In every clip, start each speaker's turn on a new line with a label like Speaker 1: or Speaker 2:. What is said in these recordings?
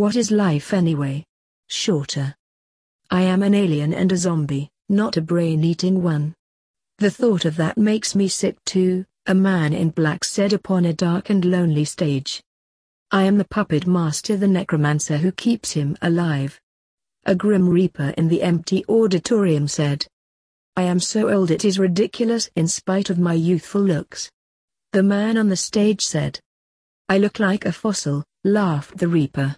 Speaker 1: What is life anyway? Shorter. I am an alien and a zombie, not a brain-eating one. The thought of that makes me sick too, a man in black said upon a dark and lonely stage. I am the puppet master the necromancer who keeps him alive. A grim reaper in the empty auditorium said. I am so old it is ridiculous in spite of my youthful looks. The man on the stage said. I look like a fossil, laughed the reaper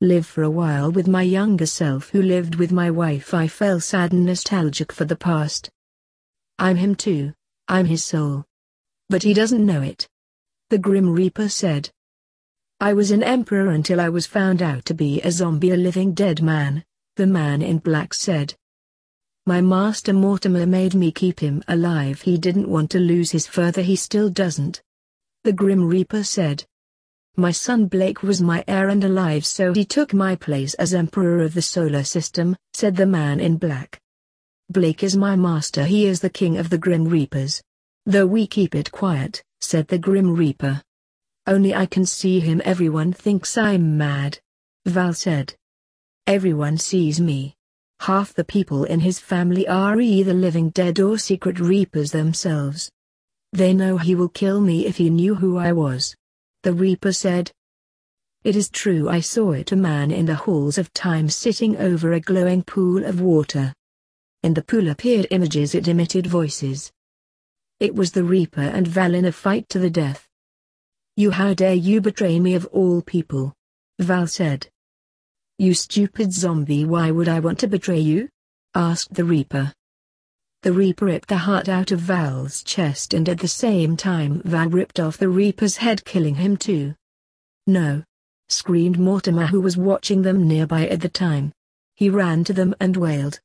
Speaker 1: live for a while with my younger self who lived with my wife I felt sad and nostalgic for the past. I'm him too, I'm his soul. But he doesn't know it. The Grim Reaper said. I was an emperor until I was found out to be a zombie a living dead man, the man in black said. My master Mortimer made me keep him alive he didn't want to lose his further he still doesn't. The Grim Reaper said. My son Blake was my heir and alive so he took my place as Emperor of the Solar System, said the man in black. Blake is my master he is the king of the Grim Reapers. Though we keep it quiet, said the Grim Reaper. Only I can see him everyone thinks I'm mad. Val said. Everyone sees me. Half the people in his family are either living dead or secret reapers themselves. They know he will kill me if he knew who I was. The Reaper said. It is true I saw it a man in the halls of time sitting over a glowing pool of water. In the pool appeared images it emitted voices. It was the Reaper and Val in a fight to the death. You how dare you betray me of all people? Val said. You stupid zombie why would I want to betray you? asked the Reaper. The Reaper ripped the heart out of Val's chest and at the same time Val ripped off the Reaper's head killing him too. No! screamed Mortimer who was watching them nearby at the time. He ran to them and wailed,